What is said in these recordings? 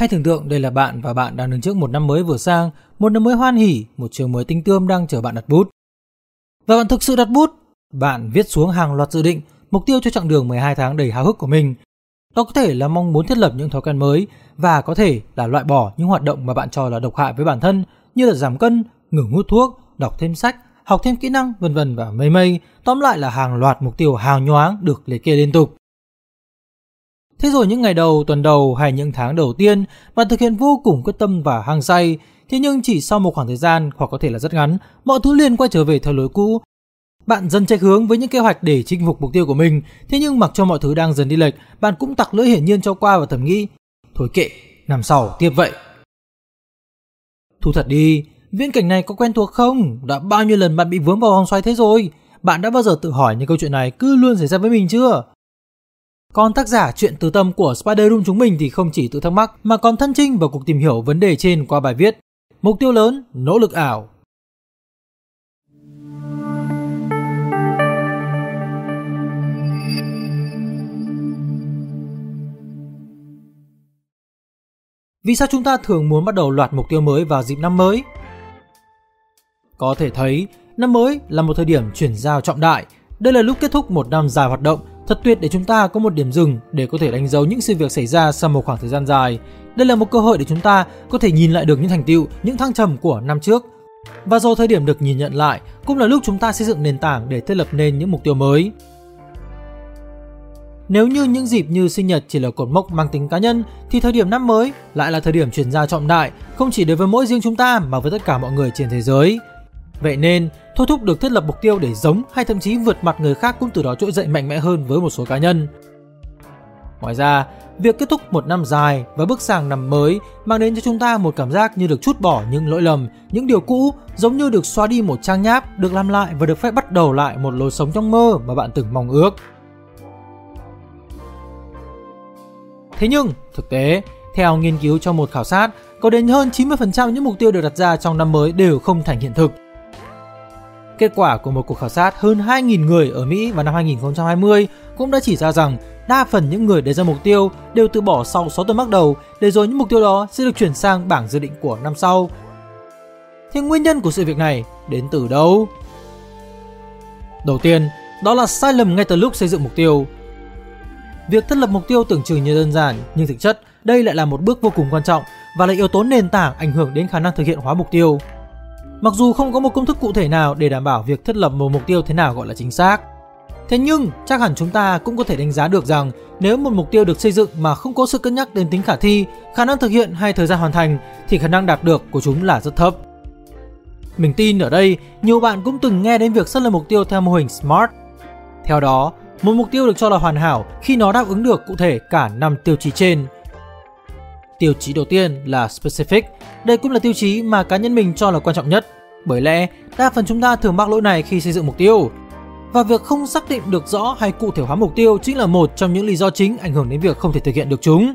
Hãy tưởng tượng đây là bạn và bạn đang đứng trước một năm mới vừa sang, một năm mới hoan hỉ, một trường mới tinh tươm đang chờ bạn đặt bút. Và bạn thực sự đặt bút, bạn viết xuống hàng loạt dự định, mục tiêu cho chặng đường 12 tháng đầy háo hức của mình. Đó có thể là mong muốn thiết lập những thói quen mới và có thể là loại bỏ những hoạt động mà bạn cho là độc hại với bản thân như là giảm cân, ngừng hút thuốc, đọc thêm sách, học thêm kỹ năng vân vân và mây mây. Tóm lại là hàng loạt mục tiêu hào nhoáng được liệt kê liên tục. Thế rồi những ngày đầu, tuần đầu hay những tháng đầu tiên, bạn thực hiện vô cùng quyết tâm và hăng say. Thế nhưng chỉ sau một khoảng thời gian hoặc có thể là rất ngắn, mọi thứ liền quay trở về theo lối cũ. Bạn dần chạy hướng với những kế hoạch để chinh phục mục tiêu của mình, thế nhưng mặc cho mọi thứ đang dần đi lệch, bạn cũng tặc lưỡi hiển nhiên cho qua và thầm nghĩ, thôi kệ, năm sau tiếp vậy. Thu thật đi, viễn cảnh này có quen thuộc không? Đã bao nhiêu lần bạn bị vướng vào vòng xoay thế rồi? Bạn đã bao giờ tự hỏi những câu chuyện này cứ luôn xảy ra với mình chưa? Còn tác giả chuyện từ tâm của Spider Room chúng mình thì không chỉ tự thắc mắc mà còn thân trinh vào cuộc tìm hiểu vấn đề trên qua bài viết Mục tiêu lớn, nỗ lực ảo. Vì sao chúng ta thường muốn bắt đầu loạt mục tiêu mới vào dịp năm mới? Có thể thấy, năm mới là một thời điểm chuyển giao trọng đại. Đây là lúc kết thúc một năm dài hoạt động Thật tuyệt để chúng ta có một điểm dừng để có thể đánh dấu những sự việc xảy ra sau một khoảng thời gian dài. Đây là một cơ hội để chúng ta có thể nhìn lại được những thành tựu, những thăng trầm của năm trước. Và rồi thời điểm được nhìn nhận lại cũng là lúc chúng ta xây dựng nền tảng để thiết lập nên những mục tiêu mới. Nếu như những dịp như sinh nhật chỉ là cột mốc mang tính cá nhân thì thời điểm năm mới lại là thời điểm chuyển giao trọng đại không chỉ đối với mỗi riêng chúng ta mà với tất cả mọi người trên thế giới. Vậy nên, thôi thúc được thiết lập mục tiêu để giống hay thậm chí vượt mặt người khác cũng từ đó trỗi dậy mạnh mẽ hơn với một số cá nhân. Ngoài ra, việc kết thúc một năm dài và bước sang năm mới mang đến cho chúng ta một cảm giác như được chút bỏ những lỗi lầm, những điều cũ, giống như được xóa đi một trang nháp, được làm lại và được phép bắt đầu lại một lối sống trong mơ mà bạn từng mong ước. Thế nhưng, thực tế, theo nghiên cứu trong một khảo sát, có đến hơn 90% những mục tiêu được đặt ra trong năm mới đều không thành hiện thực. Kết quả của một cuộc khảo sát hơn 2.000 người ở Mỹ vào năm 2020 cũng đã chỉ ra rằng đa phần những người đề ra mục tiêu đều từ bỏ sau 6 tuần bắt đầu để rồi những mục tiêu đó sẽ được chuyển sang bảng dự định của năm sau. Thế nguyên nhân của sự việc này đến từ đâu? Đầu tiên, đó là sai lầm ngay từ lúc xây dựng mục tiêu. Việc thiết lập mục tiêu tưởng chừng như đơn giản, nhưng thực chất đây lại là một bước vô cùng quan trọng và là yếu tố nền tảng ảnh hưởng đến khả năng thực hiện hóa mục tiêu. Mặc dù không có một công thức cụ thể nào để đảm bảo việc thiết lập một mục tiêu thế nào gọi là chính xác. Thế nhưng, chắc hẳn chúng ta cũng có thể đánh giá được rằng nếu một mục tiêu được xây dựng mà không có sự cân nhắc đến tính khả thi, khả năng thực hiện hay thời gian hoàn thành thì khả năng đạt được của chúng là rất thấp. Mình tin ở đây, nhiều bạn cũng từng nghe đến việc xác lập mục tiêu theo mô hình SMART. Theo đó, một mục tiêu được cho là hoàn hảo khi nó đáp ứng được cụ thể cả 5 tiêu chí trên. Tiêu chí đầu tiên là specific, đây cũng là tiêu chí mà cá nhân mình cho là quan trọng nhất. Bởi lẽ, đa phần chúng ta thường mắc lỗi này khi xây dựng mục tiêu. Và việc không xác định được rõ hay cụ thể hóa mục tiêu chính là một trong những lý do chính ảnh hưởng đến việc không thể thực hiện được chúng.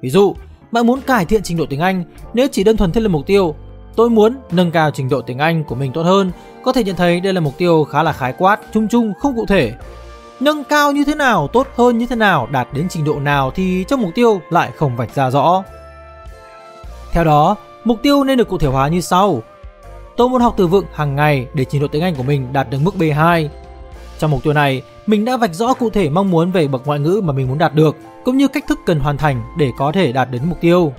Ví dụ, bạn muốn cải thiện trình độ tiếng Anh, nếu chỉ đơn thuần thiết lập mục tiêu, tôi muốn nâng cao trình độ tiếng Anh của mình tốt hơn, có thể nhận thấy đây là mục tiêu khá là khái quát, chung chung, không cụ thể. Nâng cao như thế nào, tốt hơn như thế nào, đạt đến trình độ nào thì trong mục tiêu lại không vạch ra rõ. Theo đó, mục tiêu nên được cụ thể hóa như sau. Tôi muốn học từ vựng hàng ngày để trình độ tiếng Anh của mình đạt được mức B2. Trong mục tiêu này, mình đã vạch rõ cụ thể mong muốn về bậc ngoại ngữ mà mình muốn đạt được, cũng như cách thức cần hoàn thành để có thể đạt đến mục tiêu.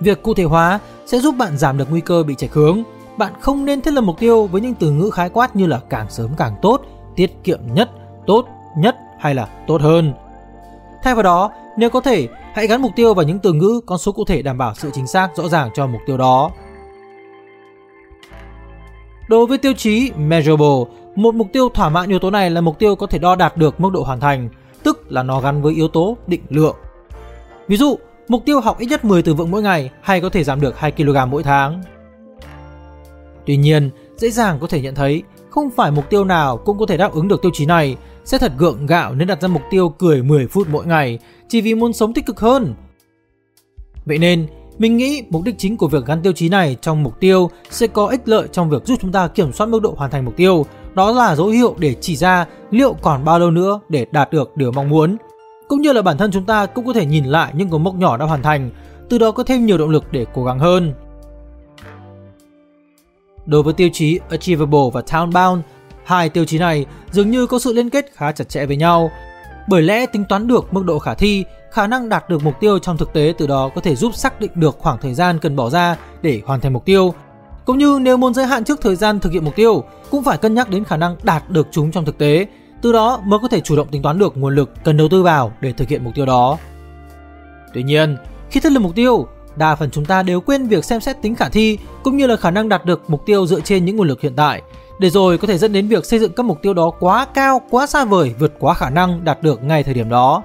Việc cụ thể hóa sẽ giúp bạn giảm được nguy cơ bị chệch hướng. Bạn không nên thiết lập mục tiêu với những từ ngữ khái quát như là càng sớm càng tốt, tiết kiệm nhất, tốt nhất hay là tốt hơn. Thay vào đó, nếu có thể, hãy gắn mục tiêu vào những từ ngữ con số cụ thể đảm bảo sự chính xác rõ ràng cho mục tiêu đó. Đối với tiêu chí measurable, một mục tiêu thỏa mãn yếu tố này là mục tiêu có thể đo đạt được mức độ hoàn thành, tức là nó gắn với yếu tố định lượng. Ví dụ, mục tiêu học ít nhất 10 từ vựng mỗi ngày hay có thể giảm được 2 kg mỗi tháng. Tuy nhiên, dễ dàng có thể nhận thấy không phải mục tiêu nào cũng có thể đáp ứng được tiêu chí này sẽ thật gượng gạo nên đặt ra mục tiêu cười 10 phút mỗi ngày chỉ vì muốn sống tích cực hơn. Vậy nên, mình nghĩ mục đích chính của việc gắn tiêu chí này trong mục tiêu sẽ có ích lợi trong việc giúp chúng ta kiểm soát mức độ hoàn thành mục tiêu. Đó là dấu hiệu để chỉ ra liệu còn bao lâu nữa để đạt được điều mong muốn. cũng như là bản thân chúng ta cũng có thể nhìn lại những cột mốc nhỏ đã hoàn thành, từ đó có thêm nhiều động lực để cố gắng hơn. Đối với tiêu chí Achievable và Townbound hai tiêu chí này dường như có sự liên kết khá chặt chẽ với nhau. Bởi lẽ tính toán được mức độ khả thi, khả năng đạt được mục tiêu trong thực tế từ đó có thể giúp xác định được khoảng thời gian cần bỏ ra để hoàn thành mục tiêu. Cũng như nếu muốn giới hạn trước thời gian thực hiện mục tiêu, cũng phải cân nhắc đến khả năng đạt được chúng trong thực tế, từ đó mới có thể chủ động tính toán được nguồn lực cần đầu tư vào để thực hiện mục tiêu đó. Tuy nhiên, khi thiết lập mục tiêu, đa phần chúng ta đều quên việc xem xét tính khả thi cũng như là khả năng đạt được mục tiêu dựa trên những nguồn lực hiện tại, để rồi có thể dẫn đến việc xây dựng các mục tiêu đó quá cao, quá xa vời, vượt quá khả năng đạt được ngay thời điểm đó.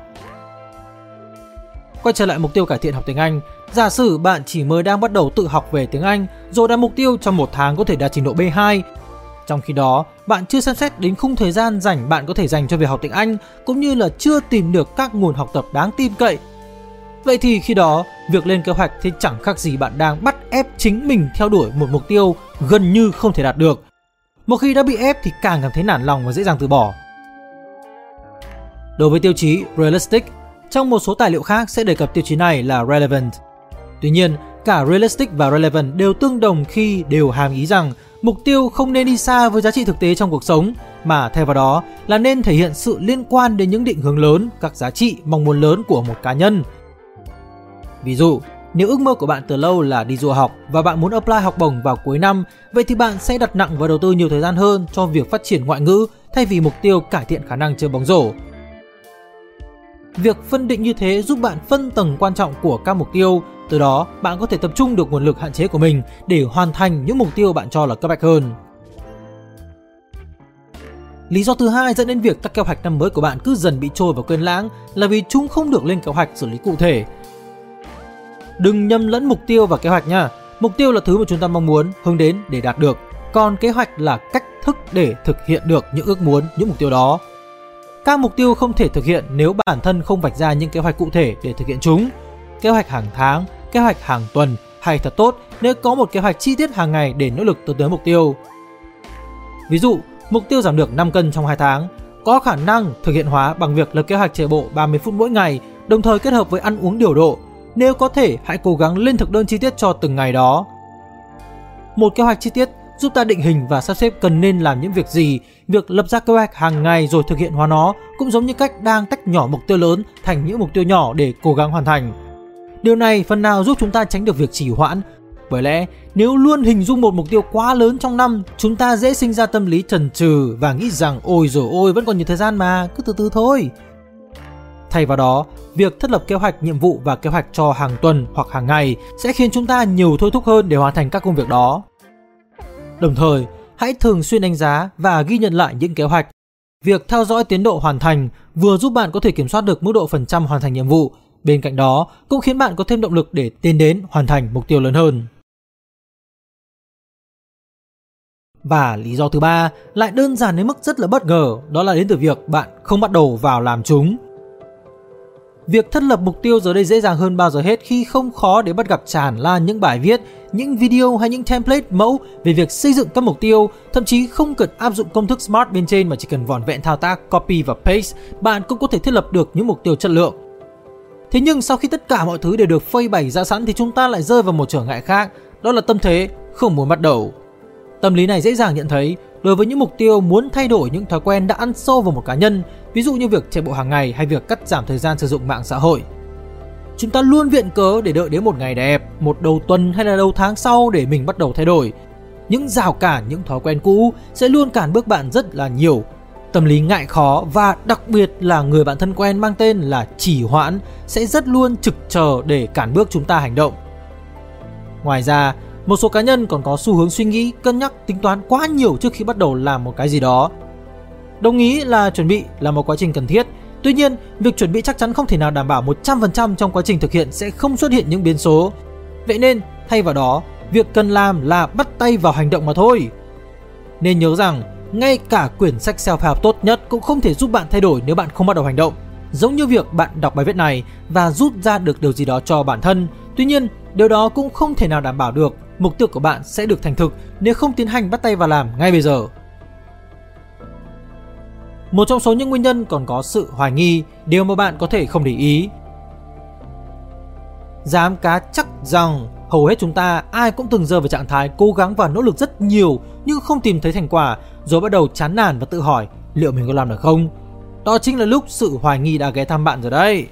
Quay trở lại mục tiêu cải thiện học tiếng Anh, giả sử bạn chỉ mới đang bắt đầu tự học về tiếng Anh rồi đặt mục tiêu trong một tháng có thể đạt trình độ B2. Trong khi đó, bạn chưa xem xét đến khung thời gian dành bạn có thể dành cho việc học tiếng Anh cũng như là chưa tìm được các nguồn học tập đáng tin cậy Vậy thì khi đó, việc lên kế hoạch thì chẳng khác gì bạn đang bắt ép chính mình theo đuổi một mục tiêu gần như không thể đạt được. Một khi đã bị ép thì càng cảm thấy nản lòng và dễ dàng từ bỏ. Đối với tiêu chí realistic, trong một số tài liệu khác sẽ đề cập tiêu chí này là relevant. Tuy nhiên, cả realistic và relevant đều tương đồng khi đều hàm ý rằng mục tiêu không nên đi xa với giá trị thực tế trong cuộc sống mà thay vào đó là nên thể hiện sự liên quan đến những định hướng lớn, các giá trị, mong muốn lớn của một cá nhân Ví dụ, nếu ước mơ của bạn từ lâu là đi du học và bạn muốn apply học bổng vào cuối năm, vậy thì bạn sẽ đặt nặng và đầu tư nhiều thời gian hơn cho việc phát triển ngoại ngữ thay vì mục tiêu cải thiện khả năng chơi bóng rổ. Việc phân định như thế giúp bạn phân tầng quan trọng của các mục tiêu, từ đó bạn có thể tập trung được nguồn lực hạn chế của mình để hoàn thành những mục tiêu bạn cho là cấp bách hơn. Lý do thứ hai dẫn đến việc các kế hoạch năm mới của bạn cứ dần bị trôi vào quên lãng là vì chúng không được lên kế hoạch xử lý cụ thể Đừng nhầm lẫn mục tiêu và kế hoạch nha. Mục tiêu là thứ mà chúng ta mong muốn, hướng đến để đạt được. Còn kế hoạch là cách thức để thực hiện được những ước muốn, những mục tiêu đó. Các mục tiêu không thể thực hiện nếu bản thân không vạch ra những kế hoạch cụ thể để thực hiện chúng. Kế hoạch hàng tháng, kế hoạch hàng tuần hay thật tốt nếu có một kế hoạch chi tiết hàng ngày để nỗ lực tới tới mục tiêu. Ví dụ, mục tiêu giảm được 5 cân trong 2 tháng có khả năng thực hiện hóa bằng việc lập kế hoạch chạy bộ 30 phút mỗi ngày, đồng thời kết hợp với ăn uống điều độ nếu có thể, hãy cố gắng lên thực đơn chi tiết cho từng ngày đó. Một kế hoạch chi tiết giúp ta định hình và sắp xếp cần nên làm những việc gì. Việc lập ra kế hoạch hàng ngày rồi thực hiện hóa nó cũng giống như cách đang tách nhỏ mục tiêu lớn thành những mục tiêu nhỏ để cố gắng hoàn thành. Điều này phần nào giúp chúng ta tránh được việc trì hoãn. Bởi lẽ, nếu luôn hình dung một mục tiêu quá lớn trong năm, chúng ta dễ sinh ra tâm lý trần trừ và nghĩ rằng ôi rồi ôi vẫn còn nhiều thời gian mà, cứ từ từ thôi. Thay vào đó, việc thiết lập kế hoạch nhiệm vụ và kế hoạch cho hàng tuần hoặc hàng ngày sẽ khiến chúng ta nhiều thôi thúc hơn để hoàn thành các công việc đó. Đồng thời, hãy thường xuyên đánh giá và ghi nhận lại những kế hoạch. Việc theo dõi tiến độ hoàn thành vừa giúp bạn có thể kiểm soát được mức độ phần trăm hoàn thành nhiệm vụ, bên cạnh đó cũng khiến bạn có thêm động lực để tiến đến hoàn thành mục tiêu lớn hơn. Và lý do thứ ba lại đơn giản đến mức rất là bất ngờ, đó là đến từ việc bạn không bắt đầu vào làm chúng. Việc thiết lập mục tiêu giờ đây dễ dàng hơn bao giờ hết khi không khó để bắt gặp tràn lan những bài viết, những video hay những template mẫu về việc xây dựng các mục tiêu, thậm chí không cần áp dụng công thức SMART bên trên mà chỉ cần vỏn vẹn thao tác copy và paste, bạn cũng có thể thiết lập được những mục tiêu chất lượng. Thế nhưng sau khi tất cả mọi thứ đều được phơi bày ra sẵn thì chúng ta lại rơi vào một trở ngại khác, đó là tâm thế không muốn bắt đầu. Tâm lý này dễ dàng nhận thấy đối với những mục tiêu muốn thay đổi những thói quen đã ăn sâu vào một cá nhân, ví dụ như việc chạy bộ hàng ngày hay việc cắt giảm thời gian sử dụng mạng xã hội. Chúng ta luôn viện cớ để đợi đến một ngày đẹp, một đầu tuần hay là đầu tháng sau để mình bắt đầu thay đổi. Những rào cản, những thói quen cũ sẽ luôn cản bước bạn rất là nhiều. Tâm lý ngại khó và đặc biệt là người bạn thân quen mang tên là chỉ hoãn sẽ rất luôn trực chờ để cản bước chúng ta hành động. Ngoài ra, một số cá nhân còn có xu hướng suy nghĩ, cân nhắc, tính toán quá nhiều trước khi bắt đầu làm một cái gì đó. Đồng ý là chuẩn bị là một quá trình cần thiết, tuy nhiên, việc chuẩn bị chắc chắn không thể nào đảm bảo 100% trong quá trình thực hiện sẽ không xuất hiện những biến số. Vậy nên, thay vào đó, việc cần làm là bắt tay vào hành động mà thôi. Nên nhớ rằng, ngay cả quyển sách self-help tốt nhất cũng không thể giúp bạn thay đổi nếu bạn không bắt đầu hành động. Giống như việc bạn đọc bài viết này và rút ra được điều gì đó cho bản thân, tuy nhiên điều đó cũng không thể nào đảm bảo được mục tiêu của bạn sẽ được thành thực nếu không tiến hành bắt tay vào làm ngay bây giờ. Một trong số những nguyên nhân còn có sự hoài nghi, điều mà bạn có thể không để ý. Dám cá chắc rằng hầu hết chúng ta ai cũng từng rơi vào trạng thái cố gắng và nỗ lực rất nhiều nhưng không tìm thấy thành quả rồi bắt đầu chán nản và tự hỏi liệu mình có làm được không? Đó chính là lúc sự hoài nghi đã ghé thăm bạn rồi đấy.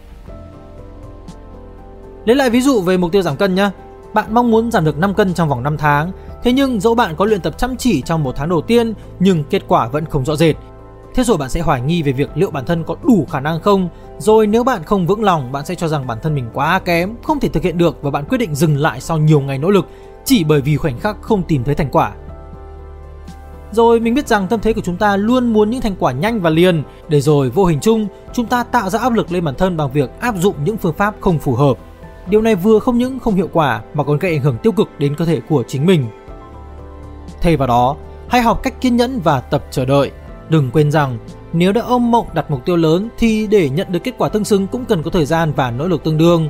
Lấy lại ví dụ về mục tiêu giảm cân nhé. Bạn mong muốn giảm được 5 cân trong vòng 5 tháng, thế nhưng dẫu bạn có luyện tập chăm chỉ trong một tháng đầu tiên nhưng kết quả vẫn không rõ rệt. Thế rồi bạn sẽ hoài nghi về việc liệu bản thân có đủ khả năng không, rồi nếu bạn không vững lòng, bạn sẽ cho rằng bản thân mình quá kém, không thể thực hiện được và bạn quyết định dừng lại sau nhiều ngày nỗ lực chỉ bởi vì khoảnh khắc không tìm thấy thành quả. Rồi mình biết rằng tâm thế của chúng ta luôn muốn những thành quả nhanh và liền, để rồi vô hình chung chúng ta tạo ra áp lực lên bản thân bằng việc áp dụng những phương pháp không phù hợp. Điều này vừa không những không hiệu quả mà còn gây ảnh hưởng tiêu cực đến cơ thể của chính mình. Thay vào đó, hãy học cách kiên nhẫn và tập chờ đợi. Đừng quên rằng nếu đã ôm mộng đặt mục tiêu lớn thì để nhận được kết quả tương xứng cũng cần có thời gian và nỗ lực tương đương.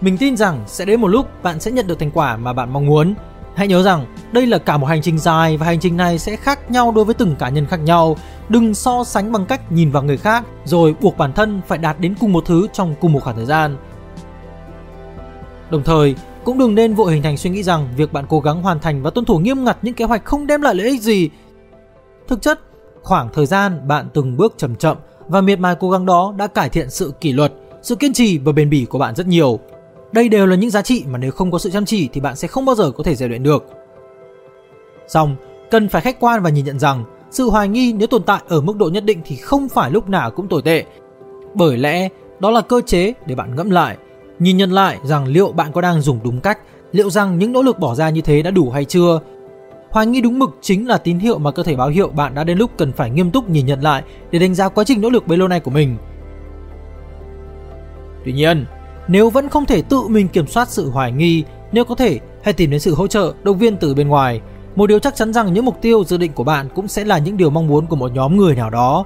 Mình tin rằng sẽ đến một lúc bạn sẽ nhận được thành quả mà bạn mong muốn. Hãy nhớ rằng đây là cả một hành trình dài và hành trình này sẽ khác nhau đối với từng cá nhân khác nhau. Đừng so sánh bằng cách nhìn vào người khác rồi buộc bản thân phải đạt đến cùng một thứ trong cùng một khoảng thời gian. Đồng thời, cũng đừng nên vội hình thành suy nghĩ rằng việc bạn cố gắng hoàn thành và tuân thủ nghiêm ngặt những kế hoạch không đem lại lợi ích gì. Thực chất, khoảng thời gian bạn từng bước chậm chậm và miệt mài cố gắng đó đã cải thiện sự kỷ luật, sự kiên trì và bền bỉ của bạn rất nhiều. Đây đều là những giá trị mà nếu không có sự chăm chỉ thì bạn sẽ không bao giờ có thể rèn luyện được. Xong, cần phải khách quan và nhìn nhận rằng sự hoài nghi nếu tồn tại ở mức độ nhất định thì không phải lúc nào cũng tồi tệ. Bởi lẽ đó là cơ chế để bạn ngẫm lại, nhìn nhận lại rằng liệu bạn có đang dùng đúng cách, liệu rằng những nỗ lực bỏ ra như thế đã đủ hay chưa Hoài nghi đúng mực chính là tín hiệu mà cơ thể báo hiệu bạn đã đến lúc cần phải nghiêm túc nhìn nhận lại để đánh giá quá trình nỗ lực bấy lâu nay của mình. Tuy nhiên, nếu vẫn không thể tự mình kiểm soát sự hoài nghi, nếu có thể, hãy tìm đến sự hỗ trợ, động viên từ bên ngoài. Một điều chắc chắn rằng những mục tiêu dự định của bạn cũng sẽ là những điều mong muốn của một nhóm người nào đó.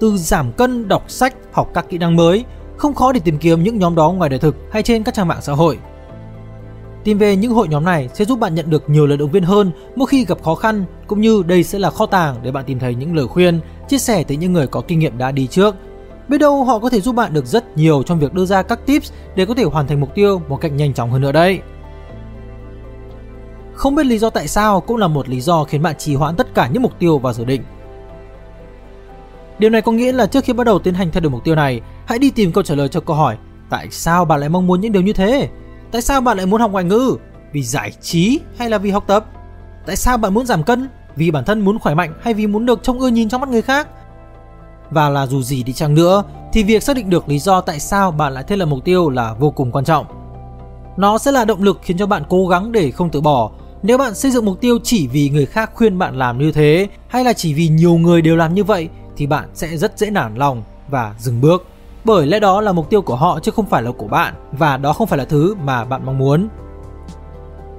Từ giảm cân, đọc sách, học các kỹ năng mới, không khó để tìm kiếm những nhóm đó ngoài đời thực hay trên các trang mạng xã hội. Tìm về những hội nhóm này sẽ giúp bạn nhận được nhiều lời động viên hơn mỗi khi gặp khó khăn, cũng như đây sẽ là kho tàng để bạn tìm thấy những lời khuyên, chia sẻ từ những người có kinh nghiệm đã đi trước. Biết đâu họ có thể giúp bạn được rất nhiều trong việc đưa ra các tips để có thể hoàn thành mục tiêu một cách nhanh chóng hơn nữa đấy. Không biết lý do tại sao cũng là một lý do khiến bạn trì hoãn tất cả những mục tiêu và dự định. Điều này có nghĩa là trước khi bắt đầu tiến hành theo đuổi mục tiêu này, hãy đi tìm câu trả lời cho câu hỏi, tại sao bạn lại mong muốn những điều như thế? Tại sao bạn lại muốn học ngoại ngữ? Vì giải trí hay là vì học tập? Tại sao bạn muốn giảm cân? Vì bản thân muốn khỏe mạnh hay vì muốn được trông ưa nhìn trong mắt người khác? Và là dù gì đi chăng nữa, thì việc xác định được lý do tại sao bạn lại thiết lập mục tiêu là vô cùng quan trọng. Nó sẽ là động lực khiến cho bạn cố gắng để không tự bỏ. Nếu bạn xây dựng mục tiêu chỉ vì người khác khuyên bạn làm như thế, hay là chỉ vì nhiều người đều làm như vậy, thì bạn sẽ rất dễ nản lòng và dừng bước bởi lẽ đó là mục tiêu của họ chứ không phải là của bạn và đó không phải là thứ mà bạn mong muốn.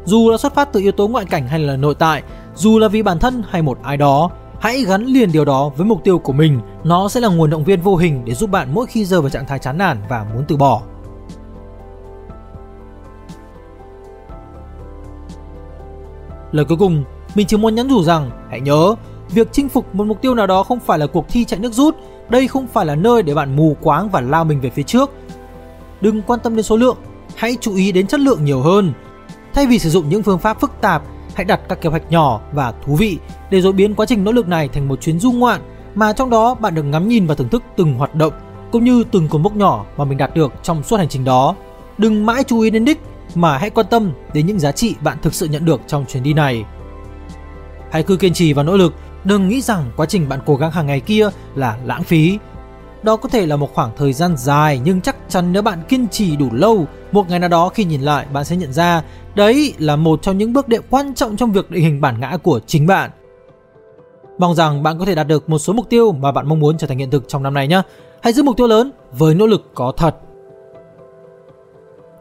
Dù là xuất phát từ yếu tố ngoại cảnh hay là nội tại, dù là vì bản thân hay một ai đó, hãy gắn liền điều đó với mục tiêu của mình, nó sẽ là nguồn động viên vô hình để giúp bạn mỗi khi rơi vào trạng thái chán nản và muốn từ bỏ. Lời cuối cùng, mình chỉ muốn nhắn nhủ rằng hãy nhớ, việc chinh phục một mục tiêu nào đó không phải là cuộc thi chạy nước rút đây không phải là nơi để bạn mù quáng và lao mình về phía trước. Đừng quan tâm đến số lượng, hãy chú ý đến chất lượng nhiều hơn. Thay vì sử dụng những phương pháp phức tạp, hãy đặt các kế hoạch nhỏ và thú vị để rồi biến quá trình nỗ lực này thành một chuyến du ngoạn mà trong đó bạn được ngắm nhìn và thưởng thức từng hoạt động cũng như từng cột mốc nhỏ mà mình đạt được trong suốt hành trình đó. Đừng mãi chú ý đến đích mà hãy quan tâm đến những giá trị bạn thực sự nhận được trong chuyến đi này. Hãy cứ kiên trì và nỗ lực Đừng nghĩ rằng quá trình bạn cố gắng hàng ngày kia là lãng phí. Đó có thể là một khoảng thời gian dài nhưng chắc chắn nếu bạn kiên trì đủ lâu, một ngày nào đó khi nhìn lại bạn sẽ nhận ra đấy là một trong những bước đệm quan trọng trong việc định hình bản ngã của chính bạn. Mong rằng bạn có thể đạt được một số mục tiêu mà bạn mong muốn trở thành hiện thực trong năm này nhé. Hãy giữ mục tiêu lớn với nỗ lực có thật.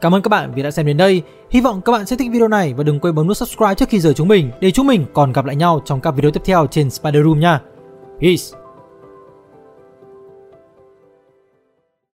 Cảm ơn các bạn vì đã xem đến đây. Hy vọng các bạn sẽ thích video này và đừng quên bấm nút subscribe trước khi rời chúng mình để chúng mình còn gặp lại nhau trong các video tiếp theo trên Spider Room nha. Peace!